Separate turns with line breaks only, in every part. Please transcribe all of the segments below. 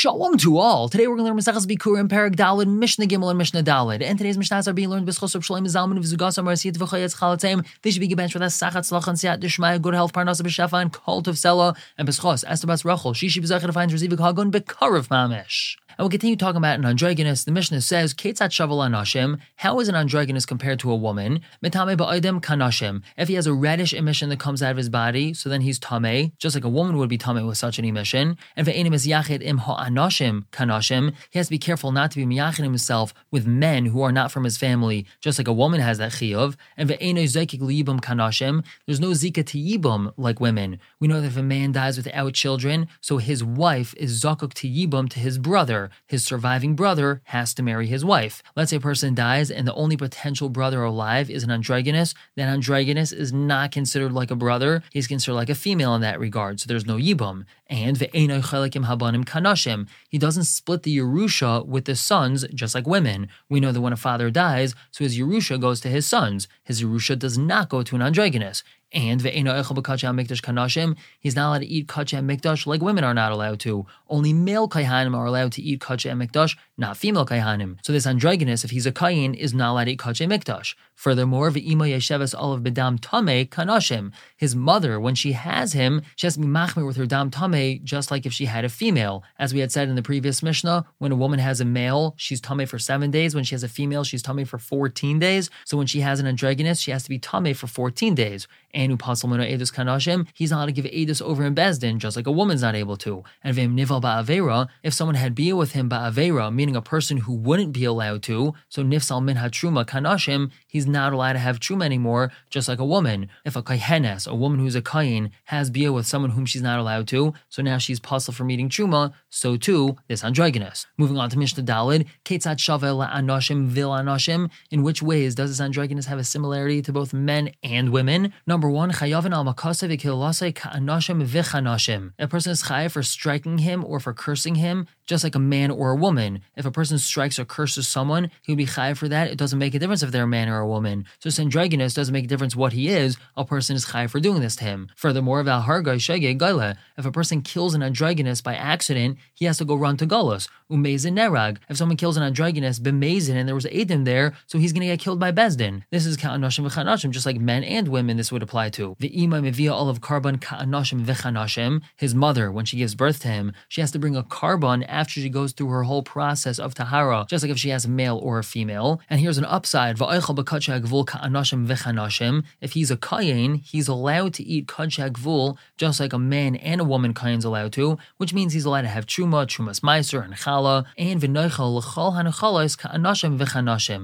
Shalom to all. Today we're going to learn Maseches Bikkurim, Perek Dalid, Mishnah Gimel, and Mishnah Dalid. And today's Mishnahs are being learned B'schos of Shalom Zalman V'zugas Amar Siyat V'chayetz Chalatzim. They should be given for that Sachat Tzlachan Siyat Dishmaya, good health, Parnasa B'shafa, and Cult of Sela, and B'schos, Estabas Rachel, Shishi B'zachet finds Rezivik Hagun, B'karav Mamish. And we'll continue talking about an androgynous. The Mishnah says, Ketzat Shaval Anashim, how is an androgynous compared to a woman? Metame Ba'idem Kanashim. If he has a reddish emission that comes out of his body, so then he's Tame, just like a woman would be Tame with such an emission. And Ve'enim is Yachid Im Ha'anashim Kanashim. He has to be careful not to be Miyachid himself with men who are not from his family, just like a woman has that Chiyuv. And Ve'eno Zekik Liyibum Kanashim. There's no Zika to Yibum like women. We know that if a man dies without children, so his wife is Zakuk to Yibum to his brother his surviving brother has to marry his wife. Let's say a person dies and the only potential brother alive is an androgynous, then androgynous is not considered like a brother, he's considered like a female in that regard, so there's no yibum. And habanim kanashim, he doesn't split the Yerusha with the sons just like women. We know that when a father dies, so his Yerusha goes to his sons. His Yerusha does not go to an androgynous. And he's not allowed to eat kachem mikdash like women are not allowed to. Only male kaihanim are allowed to eat kachem mikdash, not female kaihanim. So this androgynous, if he's a kain, is not allowed to eat kachem mikdash. Furthermore, ve'ima yesheves olav bedam tame kanashim. His mother, when she has him, she has to be machmir with her dam tame, just like if she had a female. As we had said in the previous Mishnah, when a woman has a male, she's tame for seven days. When she has a female, she's tame for 14 days. So when she has an androgynous, she has to be tame for 14 days upasal edus kanashim, he's not allowed to give edus over in bezdin, just like a woman's not able to. And vim nival ba'avera, if someone had bia with him ba'avera, meaning a person who wouldn't be allowed to, so nifsal min hatruma kanashim, he's not allowed to have truma anymore, just like a woman. If a kaihenes, a woman who's a kain, has bia with someone whom she's not allowed to, so now she's puzzled from eating truma, so too this androgynous. Moving on to Mishnah Dalid, ketzat shavel anoshim vil anoshim. In which ways does this androgynous have a similarity to both men and women? Number one, chayavin al makasa v'kilasei ka'anoshim v'chanashim. A person is chayav for striking him or for cursing him, just like a man or a woman. If a person strikes or curses someone, he would be chayav for that. It doesn't make a difference if they're a man or a woman. So androgynous doesn't make a difference what he is. A person is chayav for doing this to him. Furthermore, if a person kills an androgynous by accident, he has to go run to Golos. Umezin nerag. If someone kills an androgynous, b'mezin, and there was Adim there, so he's going to get killed by Bezdin. This is ka'anoshim v'chanashim, just like men and women this would apply to. The. His mother, when she gives birth to him, she has to bring a korban after she goes through her whole process of tahara, just like if she has a male or a female. And here's an upside. If he's a kayin, he's allowed to eat kachag v'ul, just like a man and a woman kayin's allowed to, which means he's allowed to have truma, trumas meiser, and chala, and.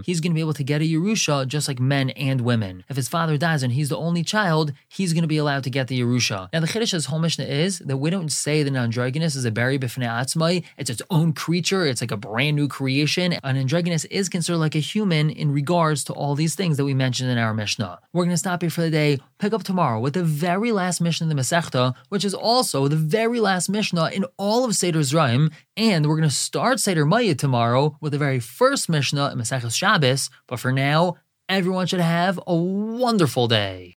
He's going to be able to get a Yerusha just like men and women. If his father dies and he's the only child, he's going to be allowed to get the Yerusha. Now the Chiddish's whole Mishnah is that we don't say that an androgynous is a berry b'fnei atzmai. It's its own creature. It's like a brand new creation. An androgynous is considered like a human in regards to all these things that we mentioned in our Mishnah. We're going to stop here for the day. Pick up tomorrow with the very last Mishnah in the Masechta, which is also the very last Mishnah in all of Seder Zraim, and we're going to start Seder Moed tomorrow with the very first Mishnah in Maseches Shabbos. But for now, everyone should have a wonderful day.